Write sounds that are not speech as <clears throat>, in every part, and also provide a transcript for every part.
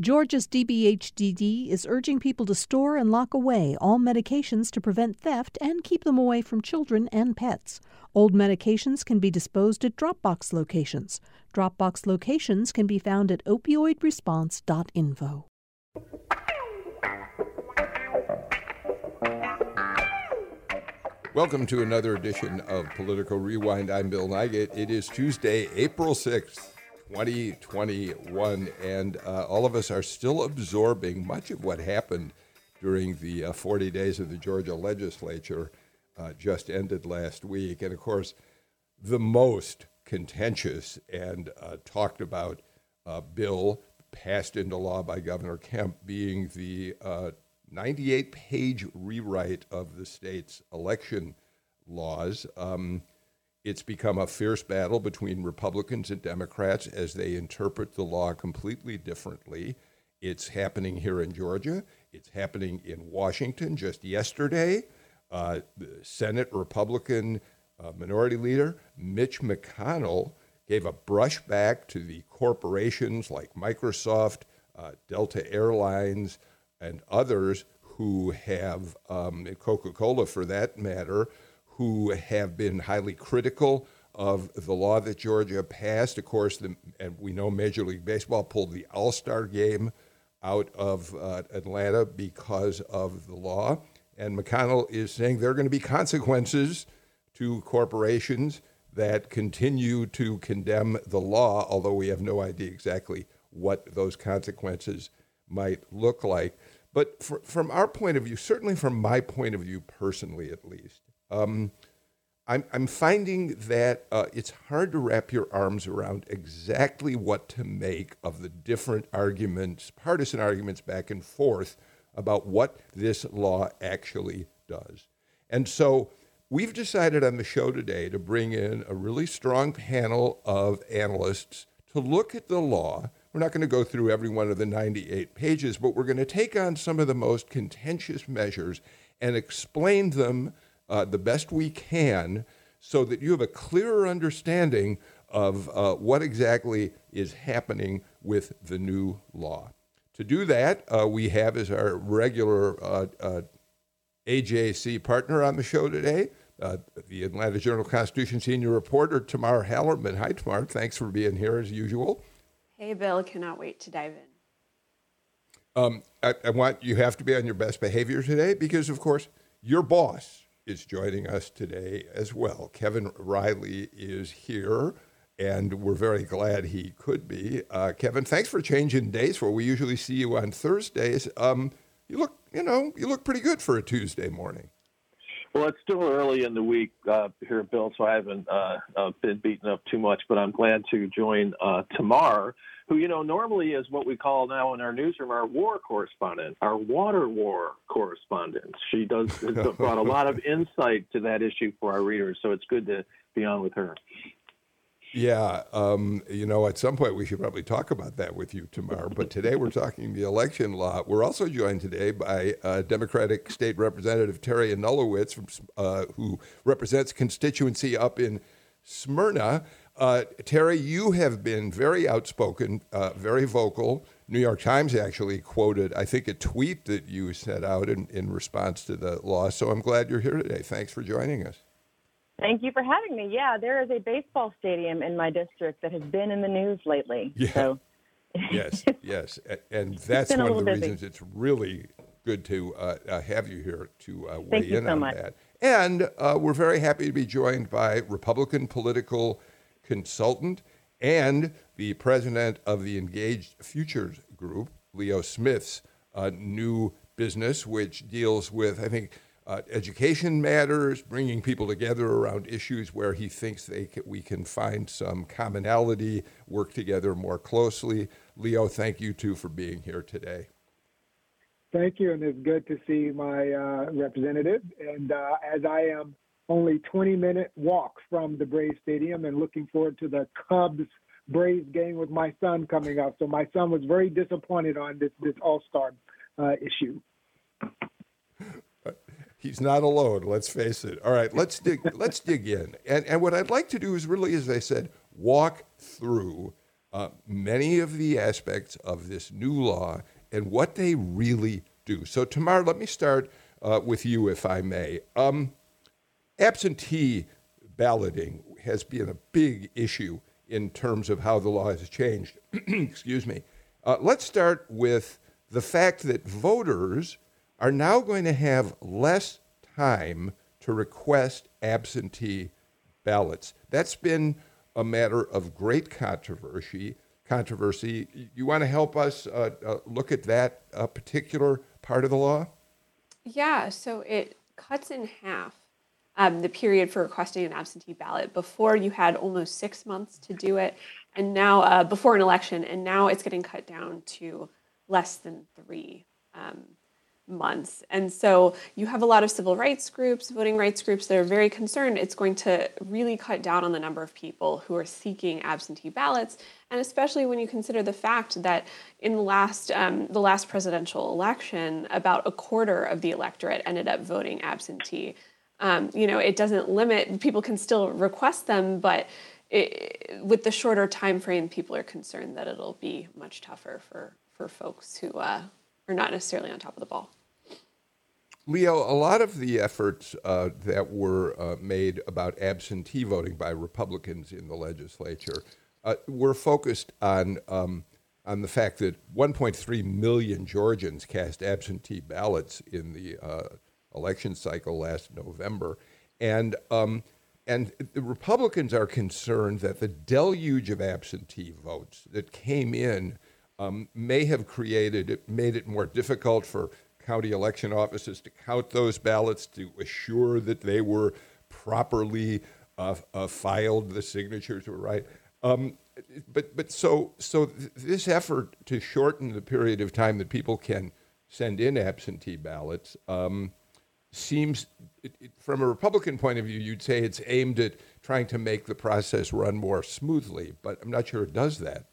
Georgia's DBHDD is urging people to store and lock away all medications to prevent theft and keep them away from children and pets. Old medications can be disposed at Dropbox locations. Dropbox locations can be found at opioidresponse.info. Welcome to another edition of Political Rewind. I'm Bill Nigut. It is Tuesday, April 6th. 2021, and uh, all of us are still absorbing much of what happened during the uh, 40 days of the Georgia legislature uh, just ended last week. And of course, the most contentious and uh, talked about uh, bill passed into law by Governor Kemp being the uh, 98 page rewrite of the state's election laws. Um, it's become a fierce battle between Republicans and Democrats as they interpret the law completely differently. It's happening here in Georgia. It's happening in Washington just yesterday. Uh, the Senate Republican uh, Minority Leader Mitch McConnell gave a brushback to the corporations like Microsoft, uh, Delta Airlines, and others who have, um, Coca Cola for that matter, who have been highly critical of the law that Georgia passed. Of course, the, and we know Major League Baseball pulled the All Star game out of uh, Atlanta because of the law. And McConnell is saying there are going to be consequences to corporations that continue to condemn the law, although we have no idea exactly what those consequences might look like. But for, from our point of view, certainly from my point of view personally at least, um, I'm, I'm finding that uh, it's hard to wrap your arms around exactly what to make of the different arguments, partisan arguments back and forth about what this law actually does. And so we've decided on the show today to bring in a really strong panel of analysts to look at the law. We're not going to go through every one of the 98 pages, but we're going to take on some of the most contentious measures and explain them uh, the best we can so that you have a clearer understanding of uh, what exactly is happening with the new law. To do that, uh, we have as our regular uh, uh, AJC partner on the show today, uh, the Atlanta Journal Constitution senior reporter, Tamar Hallerman. Hi, Tamar. Thanks for being here as usual. Hey, Bill. Cannot wait to dive in. Um, I, I want you have to be on your best behavior today because, of course, your boss, is joining us today as well. Kevin Riley is here, and we're very glad he could be. Uh, Kevin, thanks for changing days for we usually see you on Thursdays. Um, you look, you know, you look pretty good for a Tuesday morning. Well, it's still early in the week uh, here, Bill, so I haven't uh, uh been beaten up too much. But I'm glad to join uh, Tamar who, you know, normally is what we call now in our newsroom our war correspondent, our water war correspondent. She does <laughs> brought a lot of insight to that issue for our readers, so it's good to be on with her. Yeah, um, you know, at some point we should probably talk about that with you tomorrow. But today we're talking the election law. We're also joined today by uh, Democratic State Representative Teri Anulewicz, from, uh, who represents constituency up in Smyrna. Uh, Teri, you have been very outspoken, uh, very vocal. New York Times actually quoted, I think, a tweet that you sent out in, in response to the law. So I'm glad you're here today. Thanks for joining us. Thank you for having me. Yeah, there is a baseball stadium in my district that has been in the news lately. Yeah. So. <laughs> yes, yes. And that's one of the busy. reasons it's really good to uh, uh, have you here to uh, weigh in so on much. that. And uh, we're very happy to be joined by Republican political consultant and the president of the Engaged Futures Group, Leo Smith's uh, new business, which deals with, I think, uh, education matters, bringing people together around issues where he thinks they we can find some commonality, work together more closely. Leo, thank you too for being here today. Thank you, and it's good to see my uh, representative. And uh, as I am only 20 minute walk from the Braves Stadium and looking forward to the Cubs Braves game with my son coming up. So my son was very disappointed on this this All Star uh, issue. He's not alone. Let's face it. All right, let's dig. <laughs> let's dig in. And and what I'd like to do is really, as I said, walk through uh, many of the aspects of this new law and what they really do. So, Tamar, let me start uh, with you, if I may. Um, absentee balloting has been a big issue in terms of how the law has changed. <clears throat> Excuse me. Uh, let's start with the fact that voters are now going to have less time to request absentee ballots. That's been a matter of great controversy. Controversy. You want to help us uh, uh, look at that uh, particular part of the law? Yeah. So it cuts in half um, the period for requesting an absentee ballot. Before you had almost six months to do it, and now uh, before an election, and now it's getting cut down to less than three. Um, months. And so you have a lot of civil rights groups, voting rights groups that are very concerned it's going to really cut down on the number of people who are seeking absentee ballots. And especially when you consider the fact that in the last um, the last presidential election, about a quarter of the electorate ended up voting absentee. Um, you know, it doesn't limit people can still request them, but it, with the shorter time frame, people are concerned that it'll be much tougher for for folks who uh, are not necessarily on top of the ball. Leo, a lot of the efforts uh, that were uh, made about absentee voting by Republicans in the legislature uh, were focused on um, on the fact that 1.3 million Georgians cast absentee ballots in the uh, election cycle last November, and um, and the Republicans are concerned that the deluge of absentee votes that came in um, may have created, made it more difficult for county election offices to count those ballots to assure that they were properly uh, uh, filed, the signatures were right. Um, but but so so th- this effort to shorten the period of time that people can send in absentee ballots um, seems, it, it, from a Republican point of view, you'd say it's aimed at trying to make the process run more smoothly. But I'm not sure it does that.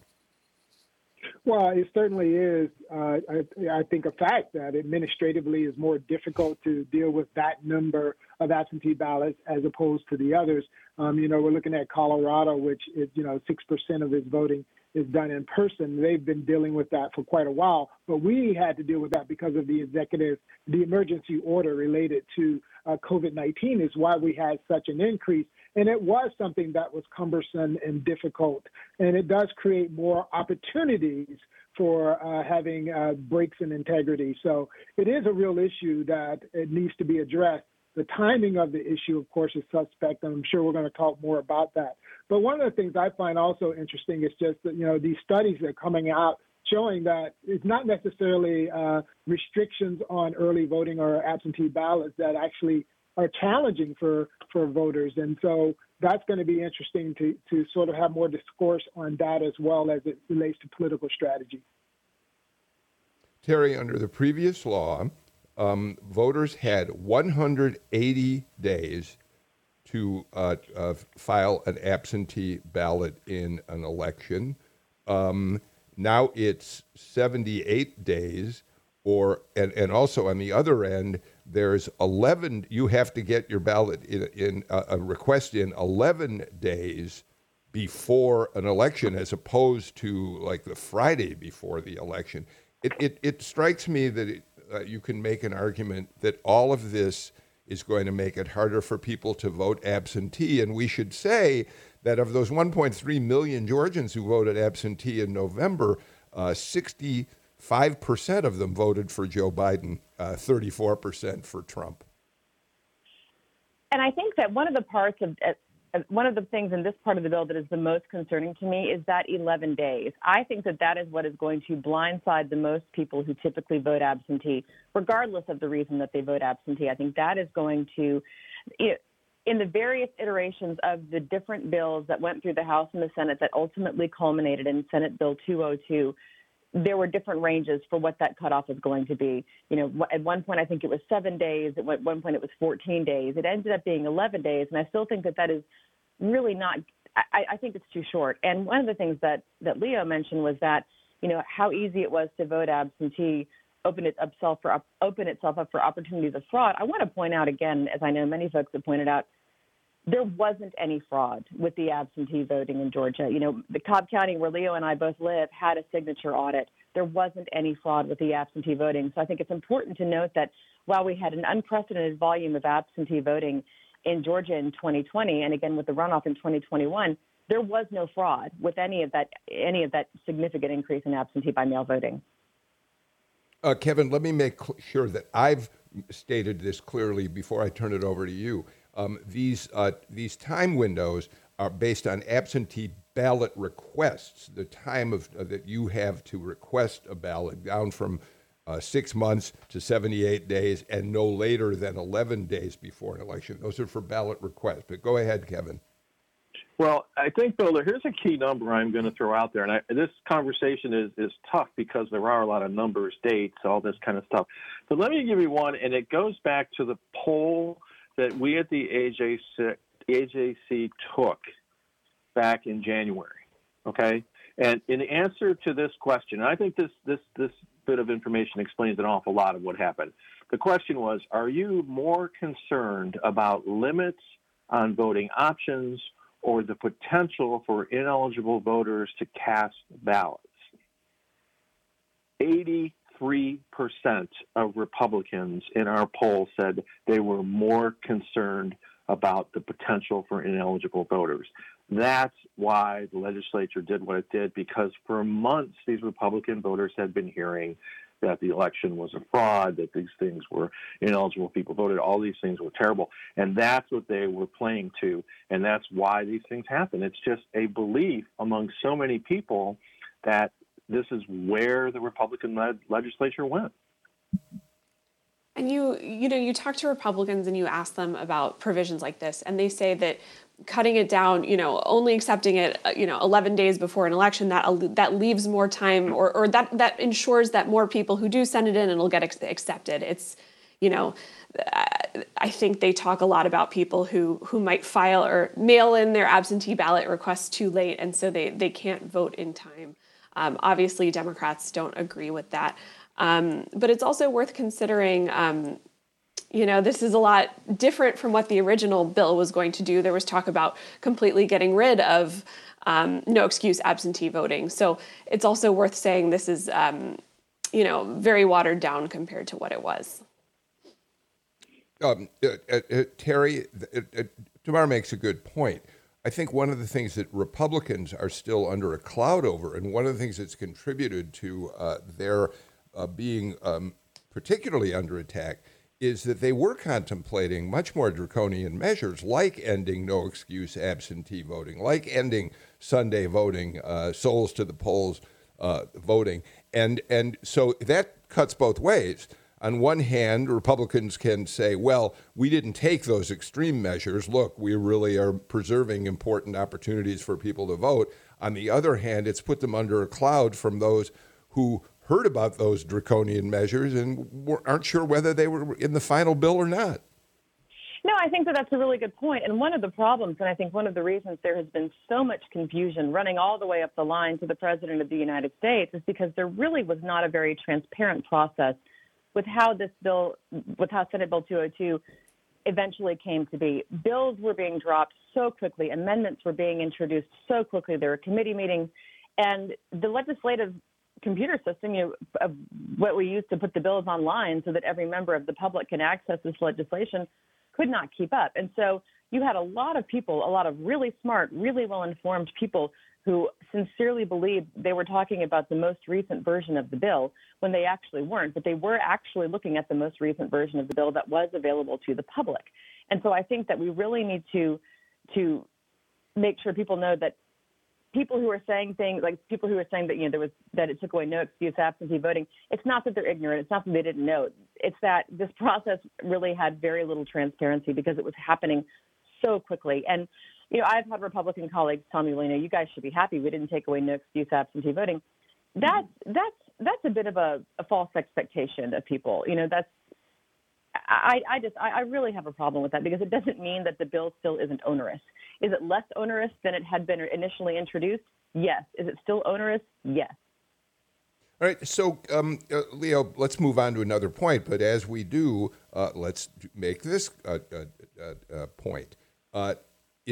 Well, it certainly is. Uh, I, I, think a fact that administratively is more difficult to deal with that number of absentee ballots as opposed to the others. Um, you know, we're looking at Colorado, which is you know six percent of its voting is done in person. They've been dealing with that for quite a while, but we had to deal with that because of the executive, the emergency order related to uh, COVID-19 is why we had such an increase. And it was something that was cumbersome and difficult. And it does create more opportunities for uh, having uh, breaks in integrity. So it is a real issue that it needs to be addressed. The timing of the issue, of course, is suspect, and I'm sure we're going to talk more about that. But one of the things I find also interesting is just that, you know, these studies that are coming out showing that it's not necessarily uh, restrictions on early voting or absentee ballots that actually are challenging for, for voters. And so that's going to be interesting to, to sort of have more discourse on that as well as it relates to political strategy. Teri, under the previous law, um, voters had 180 days to uh, uh, file an absentee ballot in an election. Um, now it's 78 days, or and, and also on the other end, there's 11. You have to get your ballot in, in uh, a request in 11 days before an election, as opposed to like the Friday before the election. It it, it strikes me that it, uh, you can make an argument that all of this is going to make it harder for people to vote absentee, and we should say that of those 1.3 million Georgians who voted absentee in November, uh, 65% of them voted for Joe Biden, uh, 34% for Trump. And I think that one of the parts of uh, one of the things in this part of the bill that is the most concerning to me is that 11 days. I think that that is what is going to blindside the most people who typically vote absentee, regardless of the reason that they vote absentee. I think that is going to, in the various iterations of the different bills that went through the House and the Senate that ultimately culminated in Senate Bill 202, there were different ranges for what that cutoff is going to be. You know, at one point I think it was seven days. At one point it was 14 days. It ended up being 11 days, and I still think that that is really not. I, I think it's too short. And one of the things that that Leo mentioned was that you know how easy it was to vote absentee open itself for open itself up for opportunities of fraud. I want to point out again, as I know many folks have pointed out, there wasn't any fraud with the absentee voting in Georgia. You know, the Cobb County where Leo and I both live had a signature audit. There wasn't any fraud with the absentee voting. So I think it's important to note that while we had an unprecedented volume of absentee voting in Georgia in 2020, and again with the runoff in 2021, there was no fraud with any of that any of that significant increase in absentee by mail voting. Uh, Kevin, let me make cl- sure that I've stated this clearly before I turn it over to you. Um, these uh, these time windows are based on absentee ballot requests. The time of uh, that you have to request a ballot down from uh, six months to 78 days, and no later than 11 days before an election. Those are for ballot requests. But go ahead, Kevin. Well, I think, Bill, here's a key number I'm going to throw out there. And I, this conversation is, is tough because there are a lot of numbers, dates, all this kind of stuff. But let me give you one, and it goes back to the poll that we at the AJC, AJC took back in January. Okay? And in answer to this question, I think this, this, this bit of information explains an awful lot of what happened. The question was Are you more concerned about limits on voting options or the potential for ineligible voters to cast ballots. 83% of Republicans in our poll said they were more concerned about the potential for ineligible voters. That's why the legislature did what it did, because for months these Republican voters had been hearing that the election was a fraud, that these things were ineligible people voted, all these things were terrible. And that's what they were playing to. And that's why these things happen. It's just a belief among so many people that this is where the Republican led legislature went. And you, you know, you talk to Republicans and you ask them about provisions like this, and they say that cutting it down, you know, only accepting it, uh, you know, 11 days before an election, that that leaves more time, or, or that that ensures that more people who do send it in will get accepted. It's, you know, I think they talk a lot about people who who might file or mail in their absentee ballot requests too late, and so they they can't vote in time. Um, obviously, Democrats don't agree with that, um, but it's also worth considering. Um, you know, this is a lot different from what the original bill was going to do. There was talk about completely getting rid of um, no excuse absentee voting. So it's also worth saying this is, um, you know, very watered down compared to what it was. Um, uh, uh, uh Teri, uh, Tamar makes a good point. I think one of the things that Republicans are still under a cloud over, and one of the things that's contributed to uh, their uh, being um, particularly under attack, is that they were contemplating much more draconian measures like ending no excuse absentee voting, like ending Sunday voting, uh, souls to the polls uh, voting. And, and so that cuts both ways. On one hand, Republicans can say, well, we didn't take those extreme measures. Look, we really are preserving important opportunities for people to vote. On the other hand, it's put them under a cloud from those who heard about those draconian measures and aren't sure whether they were in the final bill or not. No, I think that that's a really good point. And one of the problems, and I think one of the reasons there has been so much confusion running all the way up the line to the President of the United States is because there really was not a very transparent process with how this bill, with how Senate Bill 202 eventually came to be. Bills were being dropped so quickly, amendments were being introduced so quickly, there were committee meetings, and the legislative computer system, you know, what we use to put the bills online so that every member of the public can access this legislation, could not keep up. And so you had a lot of people, a lot of really smart, really well informed people who sincerely believed they were talking about the most recent version of the bill when they actually weren't, but they were actually looking at the most recent version of the bill that was available to the public. And so I think that we really need to to make sure people know that people who are saying things like people who are saying that you know there was that it took away no excuse absentee voting it's not that they're ignorant it's not that they didn't know it's that this process really had very little transparency because it was happening so quickly and you know i've had republican colleagues tell me well you know you guys should be happy we didn't take away no excuse absentee voting that that's that's a bit of a, a false expectation of people you know that's I, I just I, I really have a problem with that because it doesn't mean that the bill still isn't onerous. Is it less onerous than it had been initially introduced? Yes. Is it still onerous? Yes. All right, so um, uh, Leo, let's move on to another point. But as we do, uh, let's make this uh, uh, uh, uh point.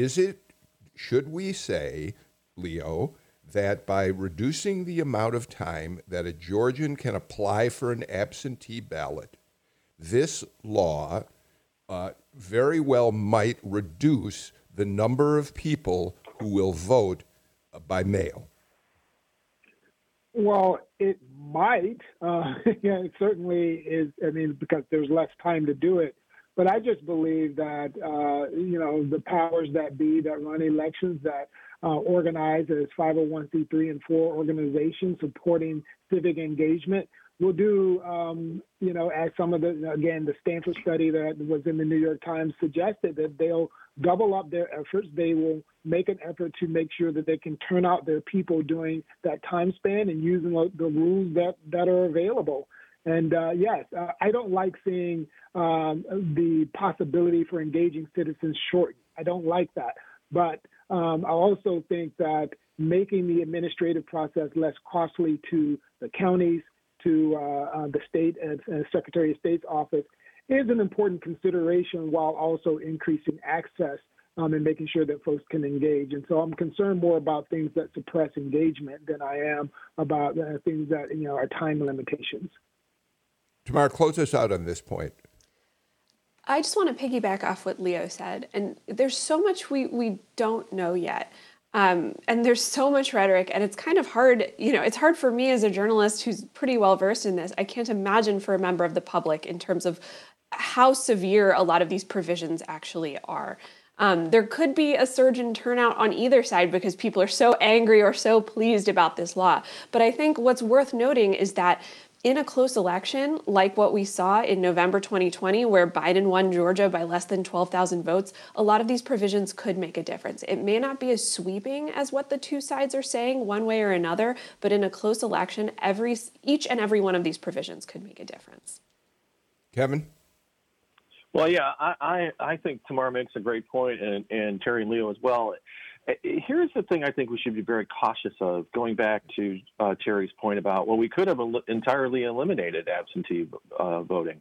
Is it, should we say, Leo, that by reducing the amount of time that a Georgian can apply for an absentee ballot, this law uh, very well might reduce the number of people who will vote uh, by mail? Well, it might. Uh, <laughs> yeah, it certainly is. I mean, because there's less time to do it. But I just believe that uh, you know the powers that be that run elections that uh, organize as 501c3 and 4 organizations supporting civic engagement will do, um, you know, as some of the, again, the Stanford study that was in the New York Times suggested that they'll double up their efforts. They will make an effort to make sure that they can turn out their people during that time span and using the rules that, that are available. And uh, yes, uh, I don't like seeing um, the possibility for engaging citizens shortened. I don't like that. But um, I also think that making the administrative process less costly to the counties, to uh, uh, the state and, and Secretary of State's office is an important consideration while also increasing access um, and making sure that folks can engage. And so I'm concerned more about things that suppress engagement than I am about uh, things that you know are time limitations. Tamar, close us out on this point. I just want to piggyback off what Leo said. And there's so much we, we don't know yet. Um, and there's so much rhetoric, and it's kind of hard, you know, it's hard for me as a journalist who's pretty well versed in this. I can't imagine for a member of the public in terms of how severe a lot of these provisions actually are. Um, there could be a surge in turnout on either side because people are so angry or so pleased about this law. But I think what's worth noting is that in a close election like what we saw in November 2020, where Biden won Georgia by less than 12,000 votes, a lot of these provisions could make a difference. It may not be as sweeping as what the two sides are saying, one way or another, but in a close election, every each and every one of these provisions could make a difference. Kevin? Well, yeah, I, I, I think Tamar makes a great point, and, and Teri and Leo as well. Uh, here's the thing I think we should be very cautious of, going back to uh, Teri's point about, well, we could have el- entirely eliminated absentee uh, voting.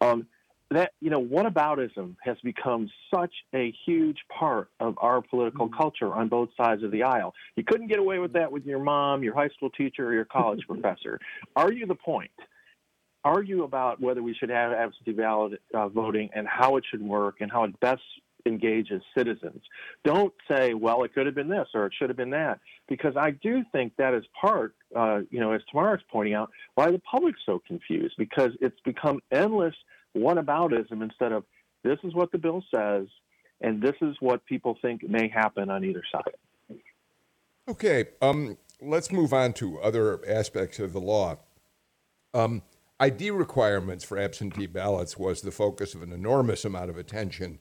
Um, that, you know, whataboutism has become such a huge part of our political mm-hmm. culture on both sides of the aisle. You couldn't get away with that with your mom, your high school teacher, or your college <laughs> professor. Argue the point argue about whether we should have absentee ballot uh, voting and how it should work and how it best engage as citizens. Don't say, well, it could have been this or it should have been that, because I do think that is part, uh, you know, as Tamara's pointing out, why the public's so confused, because it's become endless whataboutism instead of this is what the bill says and this is what people think may happen on either side. Okay, um, let's move on to other aspects of the law. Um, ID requirements for absentee ballots was the focus of an enormous amount of attention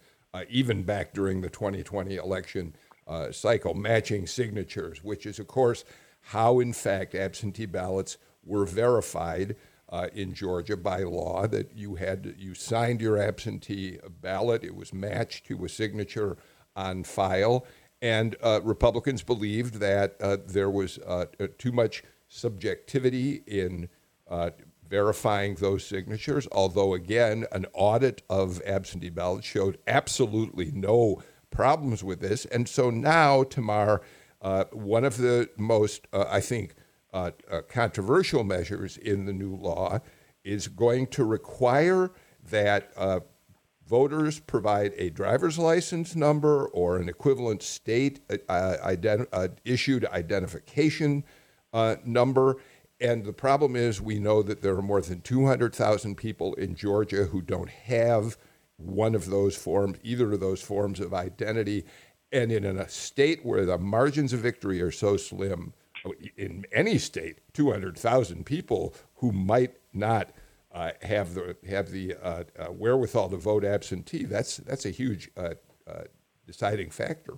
even back during the 2020 election uh, cycle, matching signatures, which is, of course, how, in fact, absentee ballots were verified uh, in Georgia by law that you had you signed your absentee ballot, it was matched to a signature on file, and uh, Republicans believed that uh, there was uh, too much subjectivity in verifying those signatures, although, again, an audit of absentee ballots showed absolutely no problems with this. And so now, Tamar, uh, one of the most, uh, I think, uh, uh controversial measures in the new law is going to require that uh, voters provide a driver's license number or an equivalent state uh, ident- issued identification number and the problem is, we know that there are more than 200,000 people in Georgia who don't have one of those forms, either of those forms of identity. And in a state where the margins of victory are so slim, in any state, 200,000 people who might not uh, have the have the uh, uh, wherewithal to vote absentee. That's that's a huge uh, uh, deciding factor.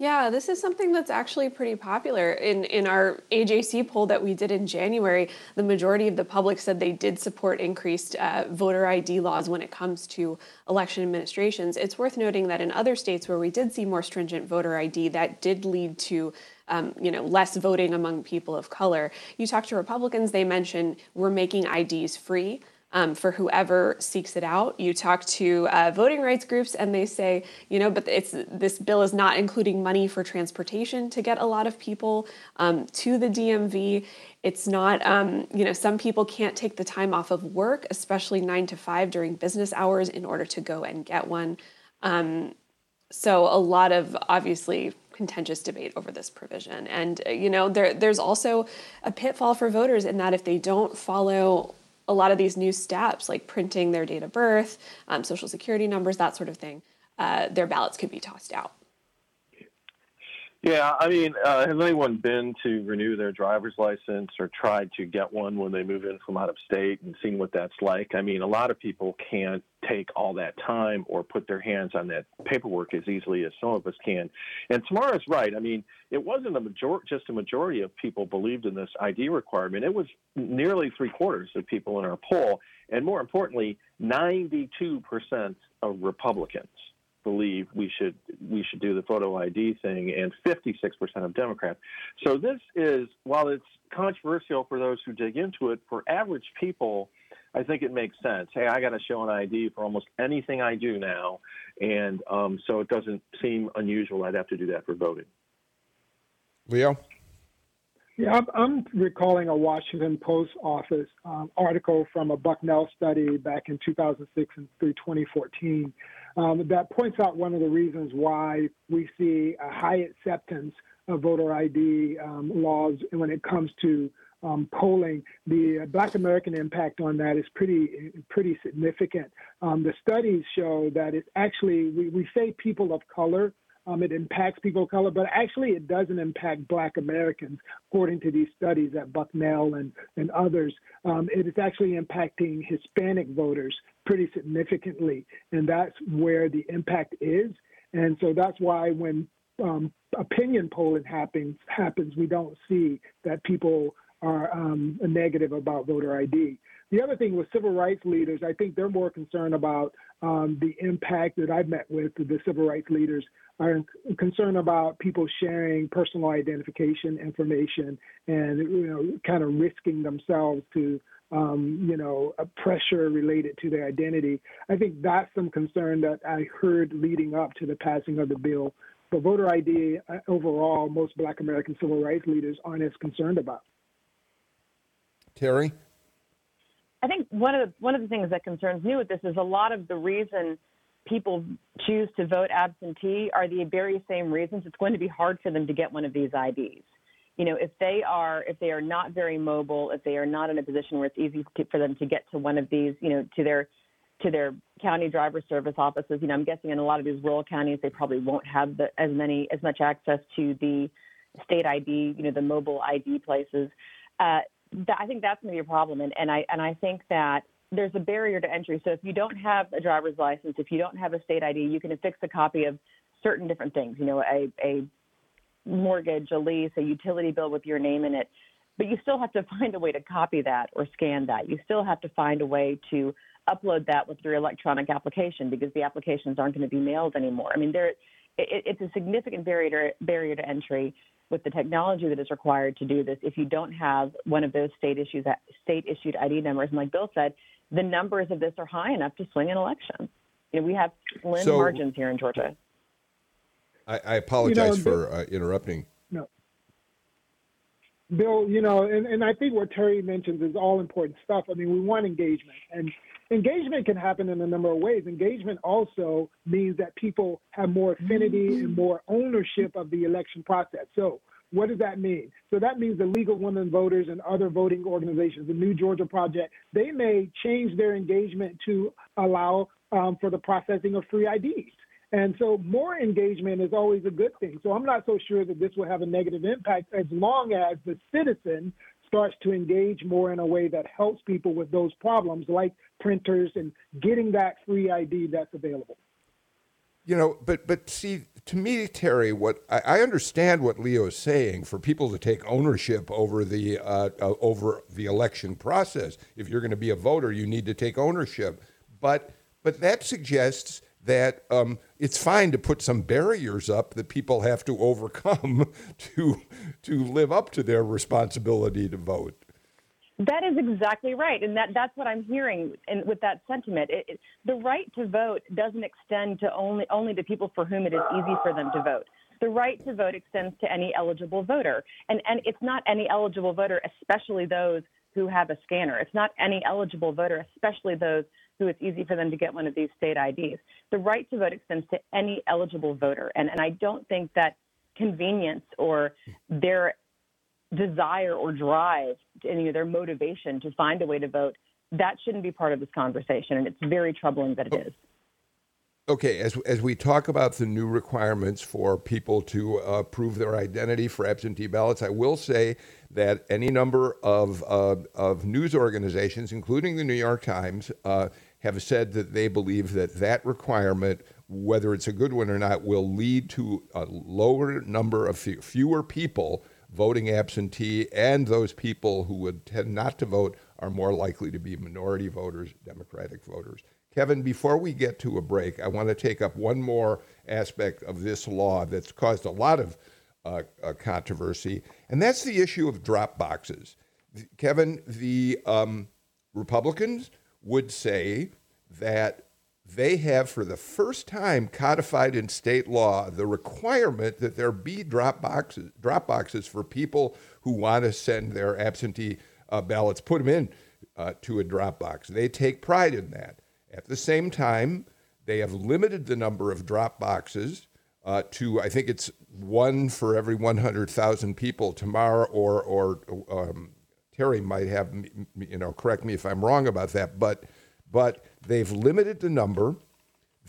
Yeah, this is something that's actually pretty popular. In in our AJC poll that we did in January, the majority of the public said they did support increased uh, voter ID laws when it comes to election administrations. It's worth noting that in other states where we did see more stringent voter ID, that did lead to um, you know less voting among people of color. You talk to Republicans, they mention we're making IDs free. Um, for whoever seeks it out. You talk to uh, voting rights groups, and they say, you know, but it's this bill is not including money for transportation to get a lot of people um, to the DMV. It's not, um, you know, some people can't take the time off of work, especially nine to five during business hours, in order to go and get one. Um, so a lot of obviously contentious debate over this provision. And uh, you know, there there's also a pitfall for voters in that if they don't follow a lot of these new steps, like printing their date of birth, um, social security numbers, that sort of thing, uh, their ballots could be tossed out. Yeah, I mean, uh, has anyone been to renew their driver's license or tried to get one when they move in from out of state and seen what that's like? I mean, a lot of people can't take all that time or put their hands on that paperwork as easily as some of us can. And Tamara's right. I mean, it wasn't a major- just a majority of people believed in this ID requirement. It was nearly three quarters of people in our poll, and more importantly, 92% of Republicans believe we should we should do the photo ID thing, and 56% of Democrats. So this is while it's controversial for those who dig into it, for average people, I think it makes sense. Hey, I got to show an ID for almost anything I do now, and um, so it doesn't seem unusual. I'd have to do that for voting. Leo. Yeah, I'm, I'm recalling a Washington Post office um, article from a Bucknell study back in 2006 and through 2014 um, that points out one of the reasons why we see a high acceptance of voter ID um, laws when it comes to um, polling. The Black American impact on that is pretty pretty significant. Um, the studies show that it actually we, we say people of color um, it impacts people of color, but actually it doesn't impact Black Americans, according to these studies at Bucknell and, and others. Um, it is actually impacting Hispanic voters pretty significantly, and that's where the impact is. And so that's why when um, opinion polling happens, happens, we don't see that people are um, negative about voter ID. The other thing with civil rights leaders, I think they're more concerned about um, the impact that I've met with the civil rights leaders are concerned about people sharing personal identification information and you know kind of risking themselves to um, you know pressure related to their identity. I think that's some concern that I heard leading up to the passing of the bill. But voter ID uh, overall, most Black American civil rights leaders aren't as concerned about. Teri. I think one of the one of the things that concerns me with this is a lot of the reason people choose to vote absentee are the very same reasons it's going to be hard for them to get one of these IDs. You know, if they are if they are not very mobile, if they are not in a position where it's easy for them to get to one of these, you know, to their to their county driver service offices. You know, I'm guessing in a lot of these rural counties they probably won't have the, as many as much access to the state ID, you know, the mobile ID places. Uh, I think that's going to be a problem, and, and I and I think that there's a barrier to entry. So if you don't have a driver's license, if you don't have a state ID, you can affix a copy of certain different things. You know, a a mortgage, a lease, a utility bill with your name in it. But you still have to <laughs> find a way to copy that or scan that. You still have to find a way to upload that with your electronic application because the applications aren't going to be mailed anymore. I mean, there, it, it's a significant barrier barrier to entry with the technology that is required to do this, if you don't have one of those state issues, uh, state issued ID numbers, and like Bill said, the numbers of this are high enough to swing an election. You know, we have slim so, margins here in Georgia. I, I apologize you know, for uh, interrupting. No, Bill. You know, and, and I think what Teri mentions is all important stuff. I mean, we want engagement, and engagement can happen in a number of ways. Engagement also means that people have more affinity and more ownership of the election process. So, what does that mean? So that means the League of Women Voters and other voting organizations, the New Georgia Project, they may change their engagement to allow um, for the processing of free IDs. And so more engagement is always a good thing. So I'm not so sure that this will have a negative impact as long as the citizen starts to engage more in a way that helps people with those problems like printers and getting that free ID that's available. You know, but but see, to me, Teri, what I, I understand what Leo is saying for people to take ownership over the uh, uh, over the election process. If you're going to be a voter, you need to take ownership. But but that suggests that um, it's fine to put some barriers up that people have to <laughs> overcome to to live up to their responsibility to vote. That is exactly right, and that, that's what I'm hearing. And with that sentiment, it, it, the right to vote doesn't extend to only only to people for whom it is easy for them to vote. The right to vote extends to any eligible voter, and and it's not any eligible voter, especially those who have a scanner. It's not any eligible voter, especially those who it's easy for them to get one of these state IDs. The right to vote extends to any eligible voter, and and I don't think that convenience or their desire or drive, and, you know, their motivation to find a way to vote, that shouldn't be part of this conversation. And it's very troubling that it is. Okay, as, as we talk about the new requirements for people to uh, prove their identity for absentee ballots, I will say that any number of, uh, of news organizations, including the New York Times, uh, have said that they believe that that requirement, whether it's a good one or not, will lead to a lower number of fewer people voting absentee, and those people who would tend not to vote are more likely to be minority voters, Democratic voters. Kevin, before we get to a break, I want to take up one more aspect of this law that's caused a lot of uh, uh, controversy, and that's the issue of drop boxes. Kevin, the um, Republicans would say that they have, for the first time, codified in state law the requirement that there be drop boxes, drop boxes for people who want to send their absentee uh, ballots, put them in uh, to a drop box. They take pride in that. At the same time, they have limited the number of drop boxes uh, to, I think it's one for every 100,000 people. Tamar, or, or um, Teri might have, you know, correct me if I'm wrong about that, but but they've limited the number.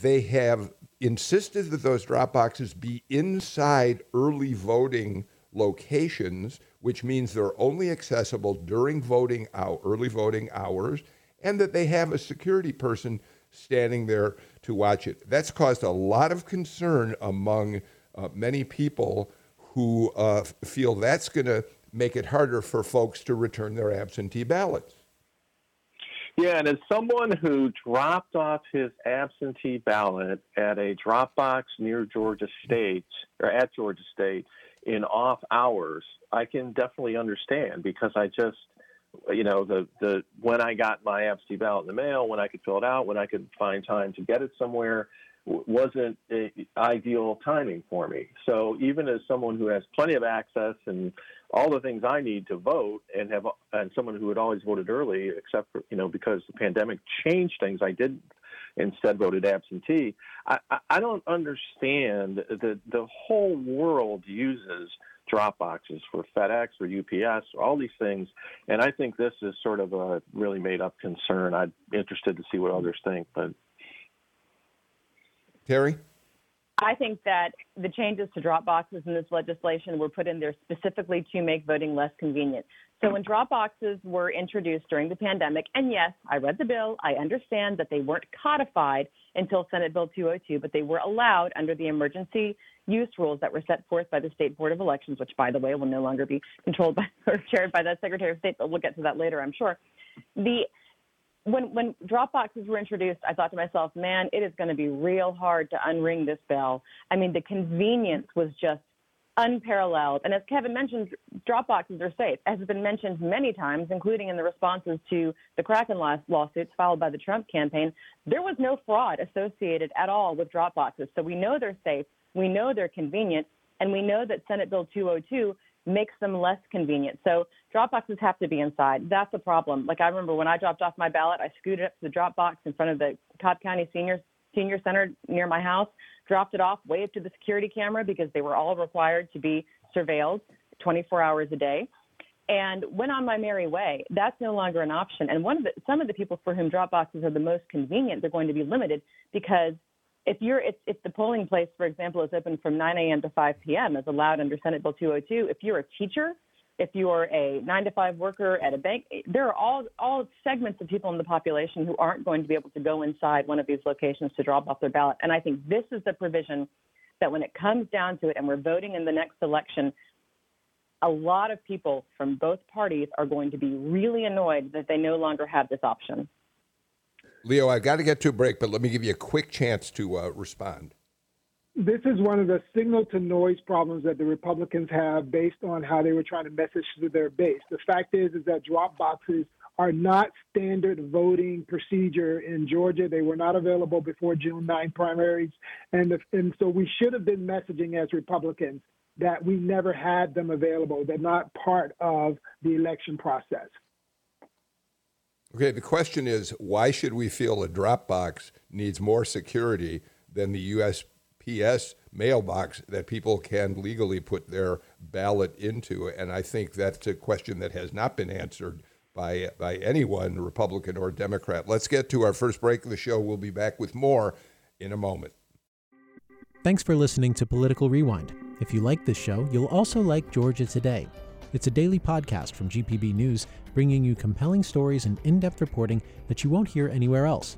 They have insisted that those drop boxes be inside early voting locations, which means they're only accessible during voting hour, early voting hours, and that they have a security person standing there to watch it. That's caused a lot of concern among uh, many people who uh, feel that's going to make it harder for folks to return their absentee ballots. Yeah, and as someone who dropped off his absentee ballot at a drop box near Georgia State or at Georgia State in off hours, I can definitely understand because I just, you know, the the when I got my absentee ballot in the mail, when I could fill it out, when I could find time to get it somewhere, wasn't ideal timing for me. So even as someone who has plenty of access and all the things I need to vote and have and someone who had always voted early, except for you know because the pandemic changed things, I did instead voted absentee. I, I, I don't understand that the whole world uses drop boxes for FedEx or UPS or all these things, and I think this is sort of a really made up concern. I'm interested to see what others think, but Teri. I think that the changes to drop boxes in this legislation were put in there specifically to make voting less convenient. So when drop boxes were introduced during the pandemic, and yes, I read the bill, I understand that they weren't codified until Senate Bill 202, but they were allowed under the emergency use rules that were set forth by the State Board of Elections, which, by the way, will no longer be controlled by <laughs> or chaired by the Secretary of State, but we'll get to that later, I'm sure. The when when drop boxes were introduced, I thought to myself, man, it is going to be real hard to unring this bell. I mean, the convenience was just unparalleled. And as Kevin mentioned, Dropboxes are safe, as has been mentioned many times, including in the responses to the Kraken lawsuits filed by the Trump campaign. There was no fraud associated at all with Dropboxes, so we know they're safe, we know they're convenient, and we know that Senate Bill 202 makes them less convenient. So drop boxes have to be inside. That's a problem. Like I remember when I dropped off my ballot, I scooted up to the drop box in front of the Cobb County Senior Senior Center near my house, dropped it off, waved to the security camera because they were all required to be surveilled 24 hours a day, and went on my merry way. That's no longer an option. And one of the, some of the people for whom drop boxes are the most convenient, they're going to be limited because if you're if, if the polling place, for example, is open from 9 a.m. to 5 p.m. as allowed under Senate Bill 202, if you're a teacher, if you're a nine to five worker at a bank, there are all all segments of people in the population who aren't going to be able to go inside one of these locations to drop off their ballot. And I think this is the provision that when it comes down to it, and we're voting in the next election, a lot of people from both parties are going to be really annoyed that they no longer have this option. Leo, I've got to get to a break, but let me give you a quick chance to uh, respond. This is one of the signal to noise problems that the Republicans have based on how they were trying to message to their base. The fact is, is that drop boxes are not standard voting procedure in Georgia. They were not available before June 9 primaries. And, and so we should have been messaging as Republicans that we never had them available. They're not part of the election process. Okay, the question is why should we feel a drop box needs more security than the USPS mailbox that people can legally put their ballot into? And I think that's a question that has not been answered by, by anyone, Republican or Democrat. Let's get to our first break of the show. We'll be back with more in a moment. Thanks for listening to Political Rewind. If you like this show, you'll also like Georgia Today. It's a daily podcast from GPB News, bringing you compelling stories and in depth reporting that you won't hear anywhere else.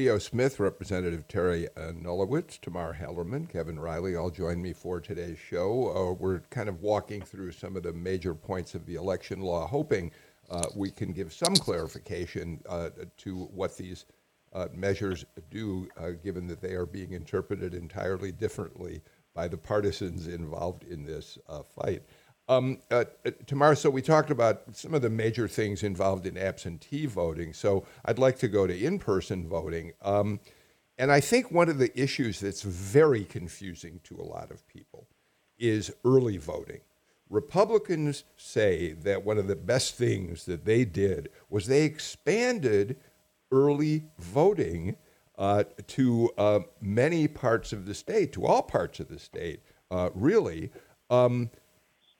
Leo Smith, Representative Teri uh, Nulowitz, Tamar Hallerman, Kevin Riley all join me for today's show. Uh, we're kind of walking through some of the major points of the election law, hoping uh, we can give some clarification uh, to what these uh, measures do, uh, given that they are being interpreted entirely differently by the partisans involved in this fight. Um, uh, uh, Tamar, so we talked about some of the major things involved in absentee voting. So I'd like to go to in person voting. Um, and I think one of the issues that's very confusing to a lot of people is early voting. Republicans say that one of the best things that they did was they expanded early voting uh, to uh, many parts of the state, to all parts of the state, uh, really. Um,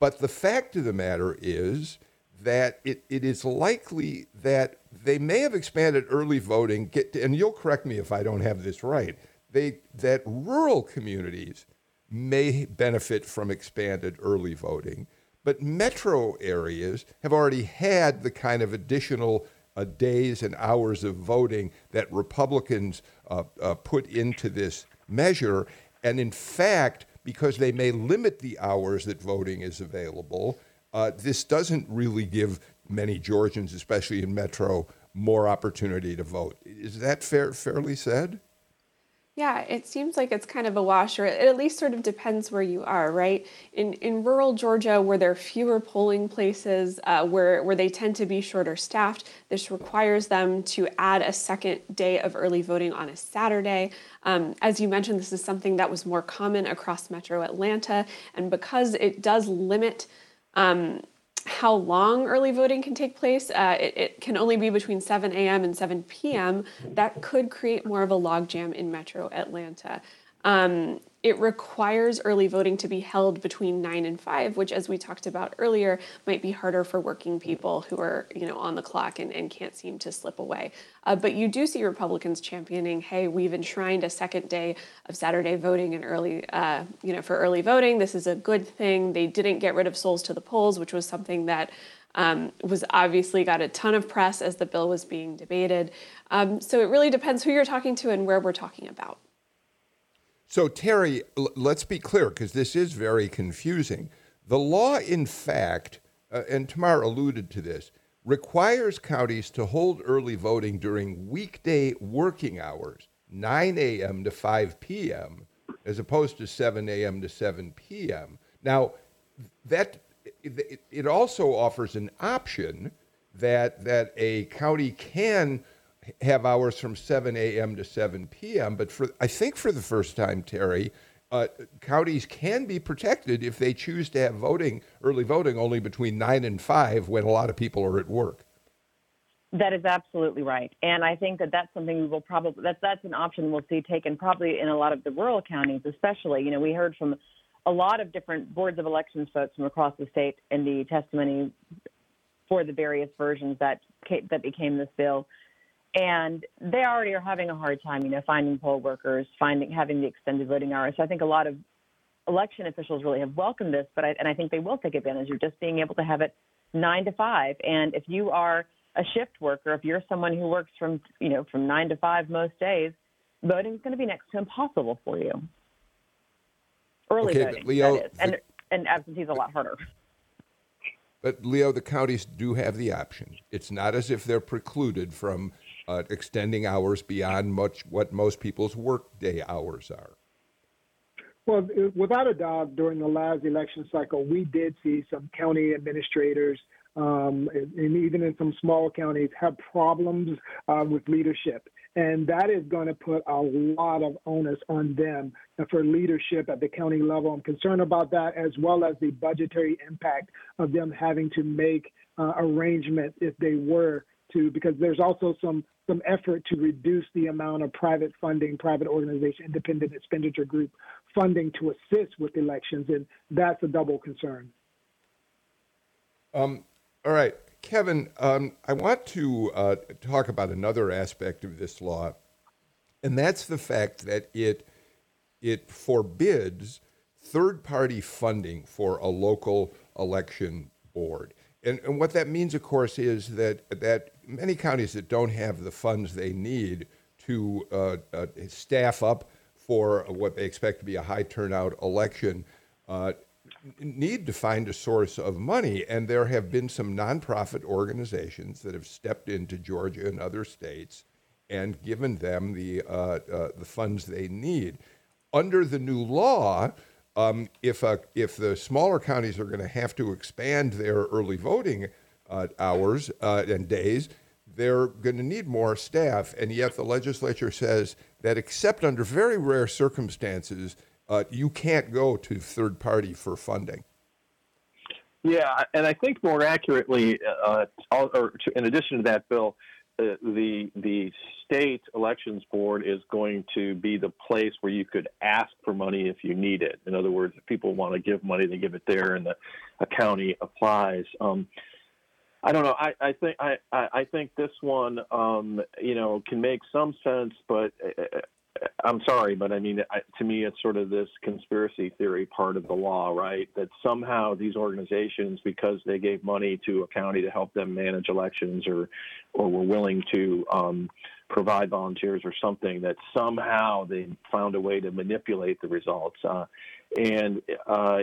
but the fact of the matter is that it, it is likely that they may have expanded early voting, get to, and you'll correct me if I don't have this right, they, that rural communities may benefit from expanded early voting, but metro areas have already had the kind of additional uh, days and hours of voting that Republicans uh, uh, put into this measure. And in fact, because they may limit the hours that voting is available. Uh, this doesn't really give many Georgians, especially in Metro, more opportunity to vote. Is that fair, fairly said? Yeah, it seems like it's kind of a wash, or it at least sort of depends where you are, right? In in rural Georgia, where there are fewer polling places, uh, where where they tend to be shorter staffed, this requires them to add a second day of early voting on a Saturday. Um, as you mentioned, this is something that was more common across Metro Atlanta, and because it does limit um, how long early voting can take place. Uh, it, it, can only be between 7 a.m. and 7 p.m. That could create more of a logjam in metro Atlanta. Um, it requires early voting to be held between 9 and 5 which as we talked about earlier might be harder for working people who are you know on the clock and, and can't seem to slip away. Uh, but you do see republicans championing hey we've enshrined a second day of saturday voting and early uh, you know for early voting. This is a good thing. They didn't get rid of souls to the polls which was something that um, was obviously got a ton of press as the bill was being debated. Um, so it really depends who you're talking to and where we're talking about so, Teri, l- let's be clear because this is very confusing. The law, in fact, uh, and Tamar alluded to this, requires counties to hold early voting during weekday working hours, 9 a.m. to 5 p.m., as opposed to 7 a.m. to 7 p.m. Now, that it, it also offers an option that that a county can have hours from 7 a.m. to 7 p.m. But for I think for the first time, Teri, uh, counties can be protected if they choose to have voting, early voting, only between 9 and 5 when a lot of people are at work. That is absolutely right, and I think that that's something we will probably that's that's an option we'll see taken probably in a lot of the rural counties, especially. You know, we heard from a lot of different boards of elections folks from across the state in the testimony for the various versions that came, that became this bill and they already are having a hard time, you know, finding poll workers, finding having the extended voting hours. So I think a lot of election officials really have welcomed this, but I, and I think they will take advantage of just being able to have it nine to five. And if you are a shift worker, if you're someone who works from you know from nine to five most days, voting is going to be next to impossible for you. Early Okay, voting, Leo, that is. and and absentee is a lot harder. But Leo, the counties do have the option. It's not as if they're precluded from uh, extending hours beyond much what most people's workday hours are. Well, without a doubt, during the last election cycle, we did see some county administrators, um, and even in some small counties, have problems uh, with leadership. And that is going to put a lot of onus on them for leadership at the county level. I'm concerned about that, as well as the budgetary impact of them having to make uh, arrangements if they were to, because there's also some some effort to reduce the amount of private funding, private organization, independent expenditure group funding to assist with elections, and that's a double concern. Um, all right, Kevin, um, I want to uh, talk about another aspect of this law, and that's the fact that it it forbids third-party funding for a local election board. And, and what that means, of course, is that that many counties that don't have the funds they need to uh, uh, staff up for what they expect to be a high turnout election uh, need to find a source of money. And there have been some nonprofit organizations that have stepped into Georgia and other states and given them the, uh, uh, the funds they need. Under the new law, um, if, uh, if the smaller counties are going to have to expand their early voting uh, hours and days, they're going to need more staff. And yet the legislature says that, except under very rare circumstances, uh, you can't go to third party for funding. Yeah, and I think more accurately, uh, or to, in addition to that, Bill, uh, the the state elections board is going to be the place where you could ask for money if you need it. In other words, if people want to give money, they give it there, and the county applies. Um, I don't know. I, I think I, I think this one, um, you know, can make some sense, but uh, I'm sorry, but I mean, I, to me, it's sort of this conspiracy theory part of the law, right? That somehow these organizations, because they gave money to a county to help them manage elections, or or were willing to um, provide volunteers or something, that somehow they found a way to manipulate the results. Uh, and uh,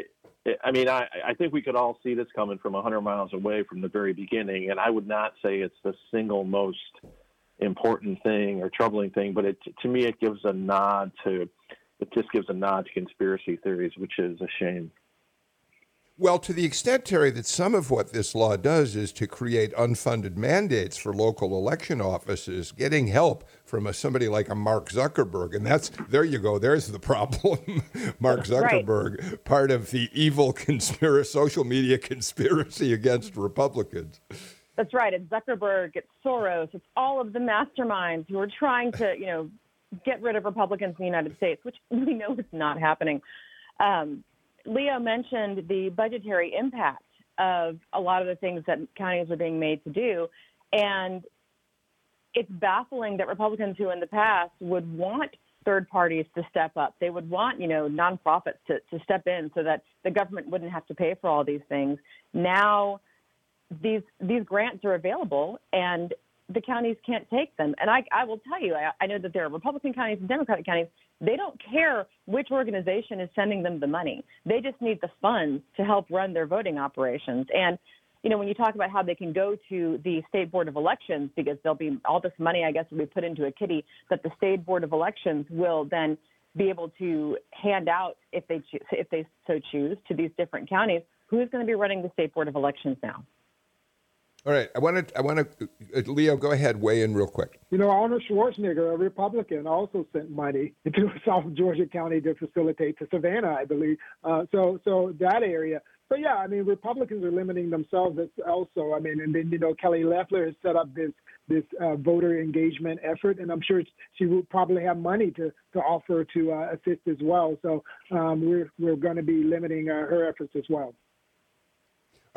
I mean, I, I think we could all see this coming from 100 miles away from the very beginning, and I would not say it's the single most important thing or troubling thing, but it, to me, it gives a nod to it just gives a nod to conspiracy theories, which is a shame. Well, to the extent, Teri, that some of what this law does is to create unfunded mandates for local election offices, getting help from a, somebody like a Mark Zuckerberg. And that's, there you go, there's the problem. <laughs> Mark Zuckerberg, right. part of the evil conspiracy, social media conspiracy against Republicans. That's right. It's Zuckerberg, it's Soros, it's all of the masterminds who are trying to, you know, get rid of Republicans in the United States, which we know is not happening. Um, Leo mentioned the budgetary impact of a lot of the things that counties are being made to do. And it's baffling that Republicans who in the past would want third parties to step up. They would want, you know, nonprofits to, to step in so that the government wouldn't have to pay for all these things. Now these these grants are available and the counties can't take them. And I, I will tell you, I, I know that there are Republican counties and Democratic counties. They don't care which organization is sending them the money. They just need the funds to help run their voting operations. And you know, when you talk about how they can go to the state board of elections because there'll be all this money, I guess, will be put into a kitty that the state board of elections will then be able to hand out if they cho- if they so choose to these different counties. Who's going to be running the state board of elections now? All right, I want to, I want to, uh, Leo, go ahead, weigh in real quick. You know, Arnold Schwarzenegger, a Republican, also sent money <laughs> into <laughs> South Georgia County to facilitate to Savannah, I believe. Uh, so, so that area. So yeah, I mean, Republicans are limiting themselves also. I mean, and then you know, Kelly Loeffler has set up this this uh, voter engagement effort, and I'm sure she will probably have money to to offer to uh, assist as well. So um, we're we're going to be limiting uh, her efforts as well.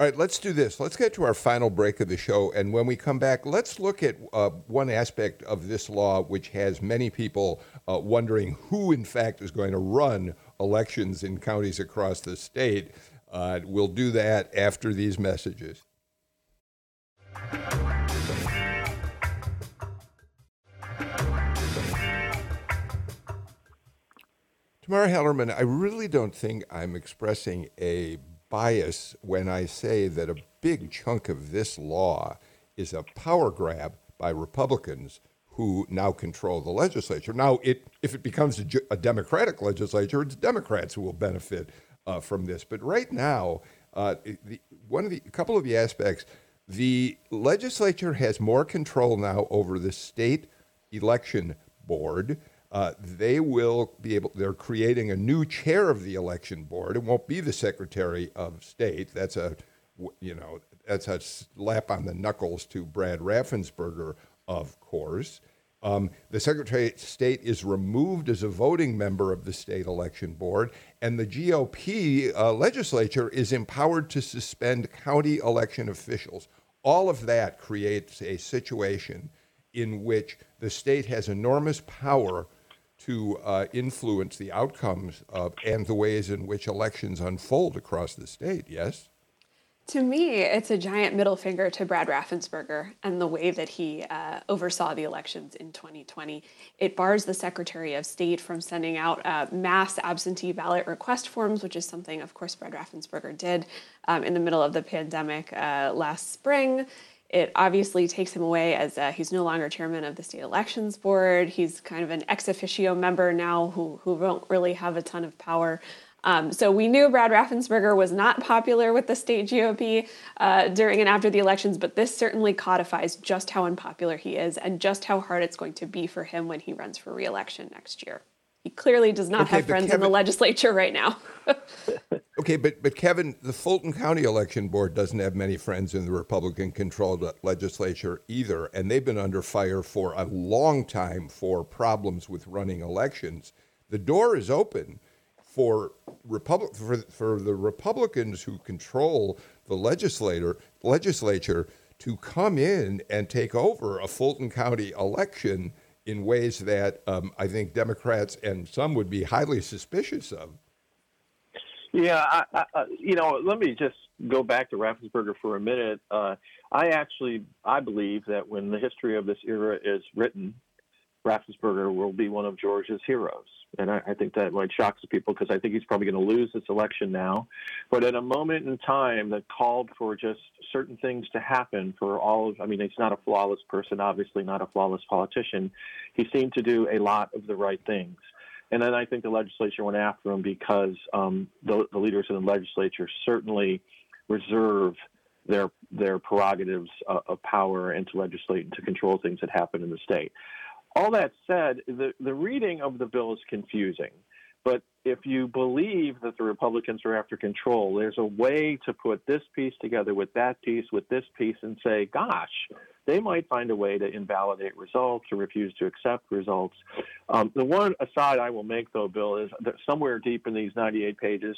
All right, let's do this. Let's get to our final break of the show. And when we come back, let's look at uh, one aspect of this law which has many people uh, wondering who, in fact, is going to run elections in counties across the state. Uh, we'll do that after these messages. Tamar Hallerman, I really don't think I'm expressing a bias when I say that a big chunk of this law is a power grab by Republicans who now control the legislature. Now, it, if it becomes a, a Democratic legislature, it's Democrats who will benefit uh, from this. But right now, uh, the, one of the a couple of the aspects, the legislature has more control now over the state election board uh, they will be able, they're creating a new chair of the election board. It won't be the Secretary of State. That's a, you know, that's a slap on the knuckles to Brad Raffensperger, of course. Um, the Secretary of State is removed as a voting member of the state election board, and the GOP uh, legislature is empowered to suspend county election officials. All of that creates a situation in which the state has enormous power to uh, influence the outcomes of, and the ways in which elections unfold across the state, yes? To me, it's a giant middle finger to Brad Raffensperger and the way that he uh, oversaw the elections in 2020. It bars the Secretary of State from sending out uh, mass absentee ballot request forms, which is something, of course, Brad Raffensperger did um, in the middle of the pandemic uh, last spring. It obviously takes him away as uh, he's no longer chairman of the state elections board. He's kind of an ex officio member now who, who won't really have a ton of power. Um, so we knew Brad Raffensperger was not popular with the state GOP uh, during and after the elections, but this certainly codifies just how unpopular he is and just how hard it's going to be for him when he runs for reelection next year. He clearly does not okay, have friends Kevin, in the legislature right now. <laughs> okay, but but Kevin, the Fulton County Election Board doesn't have many friends in the Republican-controlled legislature either, and they've been under fire for a long time for problems with running elections. The door is open for Republic for, for the Republicans who control the legislator legislature to come in and take over a Fulton County election in ways that um, I think Democrats and some would be highly suspicious of. Yeah, I, I, you know, let me just go back to Raffensperger for a minute. Uh, I actually I believe that when the history of this era is written, Raffensperger will be one of Georgia's heroes. And I, I think that might shock some people because I think he's probably going to lose this election now. But at a moment in time that called for just certain things to happen for all of, I mean, he's not a flawless person, obviously not a flawless politician. He seemed to do a lot of the right things. And then I think the legislature went after him because um, the, the leaders in the legislature certainly reserve their their prerogatives uh, of power and to legislate and to control things that happen in the state. All that said, the, the reading of the bill is confusing. But if you believe that the Republicans are after control, there's a way to put this piece together with that piece, with this piece, and say, gosh, they might find a way to invalidate results or refuse to accept results. Um, the one aside I will make, though, Bill, is that somewhere deep in these 98 pages,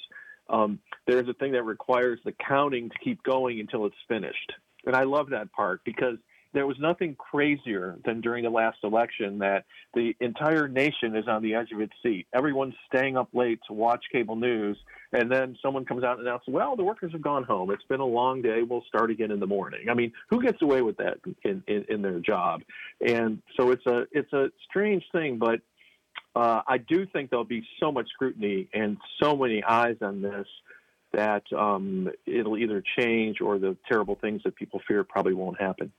um, there's a thing that requires the counting to keep going until it's finished. And I love that part because there was nothing crazier than during the last election that the entire nation is on the edge of its seat. Everyone's staying up late to watch cable news, and then someone comes out and announces, "Well, the workers have gone home. It's been a long day. We'll start again in the morning." I mean, who gets away with that in, in, in their job? And so it's a it's a strange thing, but uh, I do think there'll be so much scrutiny and so many eyes on this that um, it'll either change or the terrible things that people fear probably won't happen.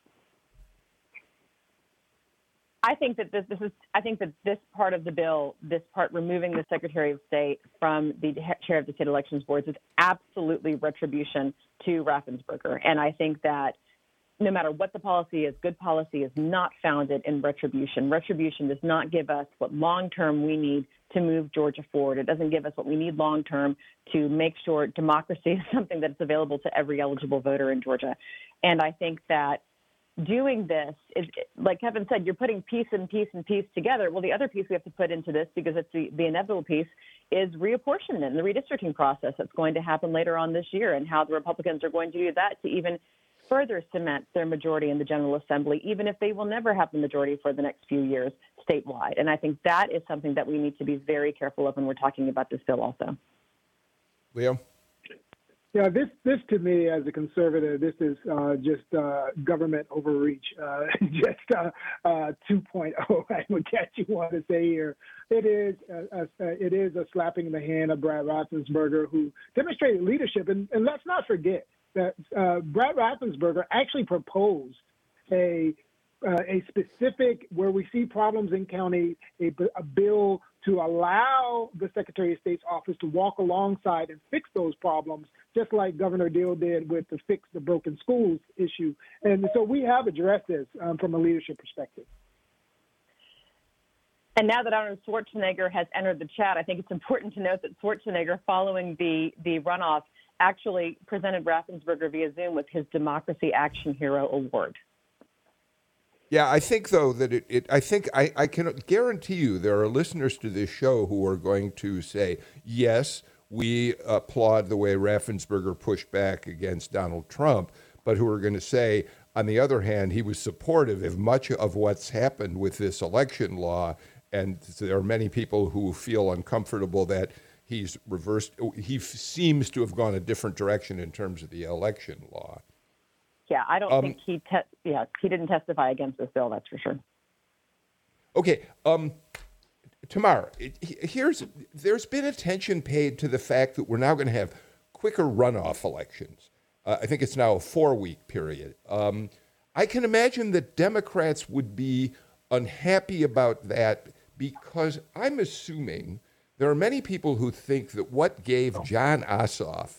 I think that this, this, is. I think that this part of the bill, this part removing the Secretary of State from the chair of the state elections boards, is absolutely retribution to Raffensperger. And I think that no matter what the policy is, good policy is not founded in retribution. Retribution does not give us what long term we need to move Georgia forward. It doesn't give us what we need long term to make sure democracy is <laughs> something that's available to every eligible voter in Georgia. And I think that doing this is like Kevin said, you're putting piece and piece and piece together. Well, the other piece we have to put into this because it's the, the inevitable piece is reapportionment, and the redistricting process that's going to happen later on this year, and how the Republicans are going to do that to even further cement their majority in the General Assembly, even if they will never have the majority for the next few years statewide. And I think that is something that we need to be very careful of when we're talking about this bill, also. Leo. Yeah, this this to me as a conservative, this is uh, just uh, government overreach, uh, <laughs> just uh, uh, 2.0. <laughs> I would guess you want to say here. It is a, a, it is a slapping in the hand of Brad Raffensperger, who demonstrated leadership, and, and let's not forget that uh, Brad Raffensperger actually proposed a uh, a specific where we see problems in county, a, a, bill to allow the Secretary of State's office to walk alongside and fix those problems, just like Governor Deal did with the fix the broken schools issue. And so we have addressed this um, from a leadership perspective. And now that Arnold Schwarzenegger has entered the chat, I think it's important to note that Schwarzenegger, following the, the runoff, actually presented Raffensperger via Zoom with his Democracy Action Hero Award. Yeah, I think though that it, it I think I, I can guarantee you there are listeners to this show who are going to say, yes, we applaud the way Raffensperger pushed back against Donald Trump, but who are going to say, on the other hand, he was supportive of much of what's happened with this election law. And there are many people who feel uncomfortable that he's reversed, he seems to have gone a different direction in terms of the election law. Yeah, I don't um, think he. Te- yeah, he didn't testify against this bill. That's for sure. Okay, um, Tamar, here's there's been attention paid to the fact that we're now going to have quicker runoff elections. Uh, I think it's now a four-week period. Um, I can imagine that Democrats would be unhappy about that because I'm assuming there are many people who think that what gave Jon Ossoff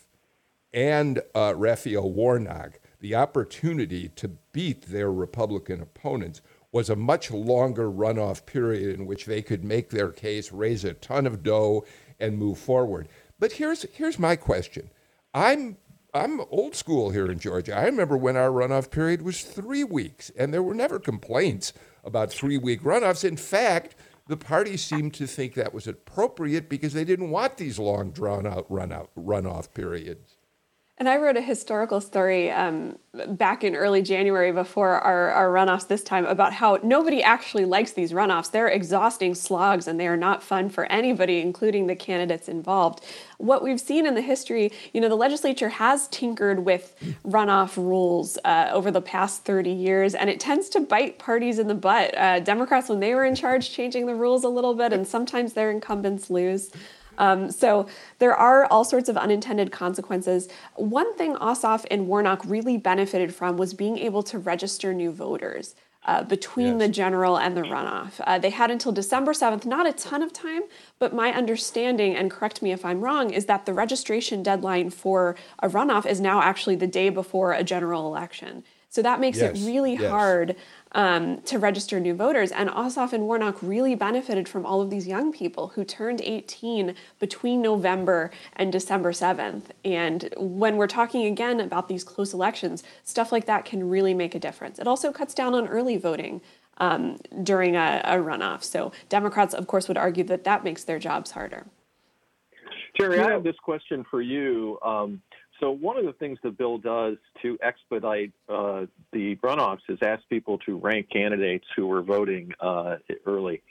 and uh, Raphael Warnock the opportunity to beat their Republican opponents was a much longer runoff period in which they could make their case, raise a ton of dough, and move forward. But here's here's my question. I'm I'm old school here in Georgia. I remember when our runoff period was three weeks, and there were never complaints about three week runoffs. In fact, the party seemed to think that was appropriate because they didn't want these long drawn out run out runoff periods. And I wrote a historical story um, back in early January before our, our runoffs this time about how nobody actually likes these runoffs. They're exhausting slogs and they are not fun for anybody, including the candidates involved. What we've seen in the history, you know, the legislature has tinkered with runoff rules uh, over the past 30 years, and it tends to bite parties in the butt. Uh, Democrats, when they were in charge, changing the rules a little bit, and sometimes their incumbents lose. Um, so there are all sorts of unintended consequences. One thing Ossoff and Warnock really benefited from was being able to register new voters. Uh, between yes. the general and the runoff. Uh, they had until December 7th, not a ton of time, but my understanding, and correct me if I'm wrong, is that the registration deadline for a runoff is now actually the day before a general election. So that makes yes. it really yes. hard um, to register new voters. And Ossoff and Warnock really benefited from all of these young people who turned 18 between November and December 7th. And when we're talking again about these close elections, stuff like that can really make a difference. It also cuts down on early voting. Um, during a, a runoff. So, Democrats, of course, would argue that that makes their jobs harder. Teri, I have this question for you. Um, so one of the things the bill does to expedite uh, the runoffs is ask people to rank candidates who were voting uh, early.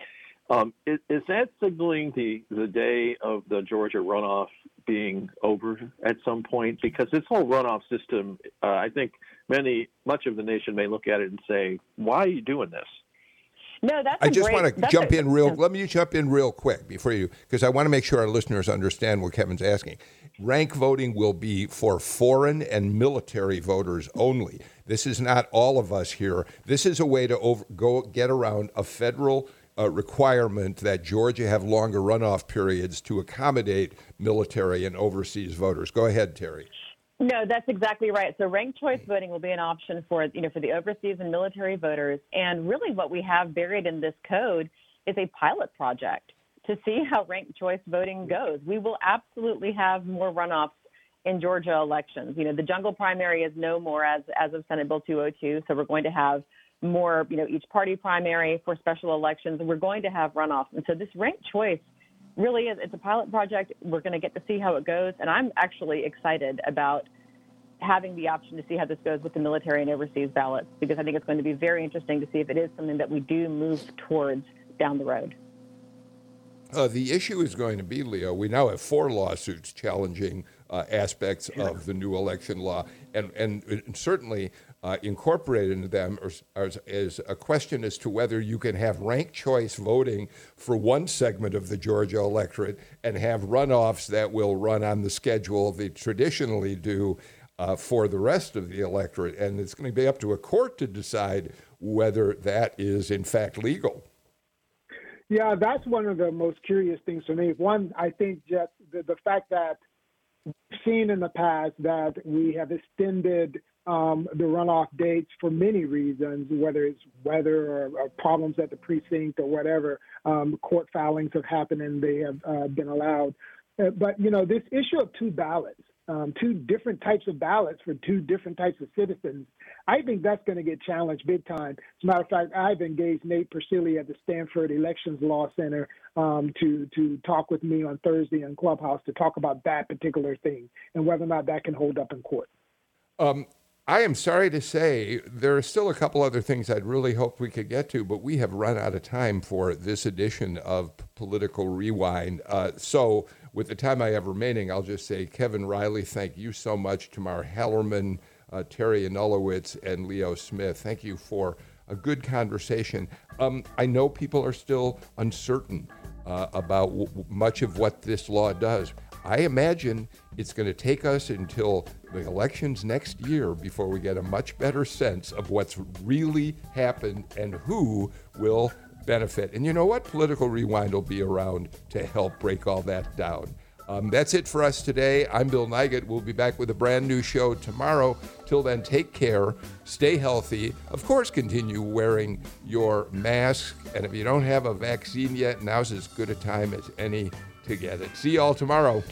Um, is, is, that signaling the, the day of the Georgia runoff being over at some point? Because this whole runoff system, uh, I think many, much of the nation may look at it and say, "Why are you doing this?" No, that's. I just want to jump a, in real. Let me jump in real quick before you, because I want to make sure our listeners understand what Kevin's asking. Rank voting will be for foreign and military voters only. This is not all of us here. This is a way to over, go get around a federal uh, requirement that Georgia have longer runoff periods to accommodate military and overseas voters. Go ahead, Teri. No, that's exactly right. So ranked choice voting will be an option for you know for the overseas and military voters. And really, what we have buried in this code is a pilot project to see how ranked choice voting goes. We will absolutely have more runoffs in Georgia elections. You know, the jungle primary is no more as as of Senate Bill 202. So we're going to have more, you know, each party primary for special elections. We're going to have runoffs. And so this ranked choice really is it's a pilot project. We're going to get to see how it goes, and I'm actually excited about having the option to see how this goes with the military and overseas ballots because I think it's going to be very interesting to see if it is something that we do move towards down the road. Uh, the issue is going to be, Leo, we now have four lawsuits challenging uh, aspects of the new election law. And, and, and certainly uh, incorporated into them is, is a question as to whether you can have ranked choice voting for one segment of the Georgia electorate and have runoffs that will run on the schedule they traditionally do uh, for the rest of the electorate. And it's going to be up to a court to decide whether that is in fact legal. Yeah, that's one of the most curious things for me. One, I think just the, the fact that we've seen in the past that we have extended um, the runoff dates for many reasons, whether it's weather or, or problems at the precinct or whatever. Um, court filings have happened and they have uh, been allowed. Uh, but, you know, this issue of two ballots, um, two different types of ballots for two different types of citizens, I think that's going to get challenged big time. As a matter of fact, I've engaged Nate Persily at the Stanford Elections Law Center um, to to talk with me on Thursday in Clubhouse to talk about that particular thing and whether or not that can hold up in court. Um, I am sorry to say there are still a couple other things I'd really hoped we could get to, but we have run out of time for this edition of Political Rewind. Uh, so, with the time I have remaining, I'll just say, Kevin Riley, thank you so much. Tamar Hallerman, uh, Teri Anulewicz, and Leo Smith, thank you for a good conversation. Um, I know people are still uncertain uh, about w- much of what this law does. I imagine it's going to take us until the elections next year before we get a much better sense of what's really happened and who will benefit. And you know what? Political Rewind will be around to help break all that down. Um, that's it for us today. I'm Bill Nigut. We'll be back with a brand new show tomorrow. Till then, take care, stay healthy. Of course, continue wearing your mask. And if you don't have a vaccine yet, now's as good a time as any to get it. See you all tomorrow.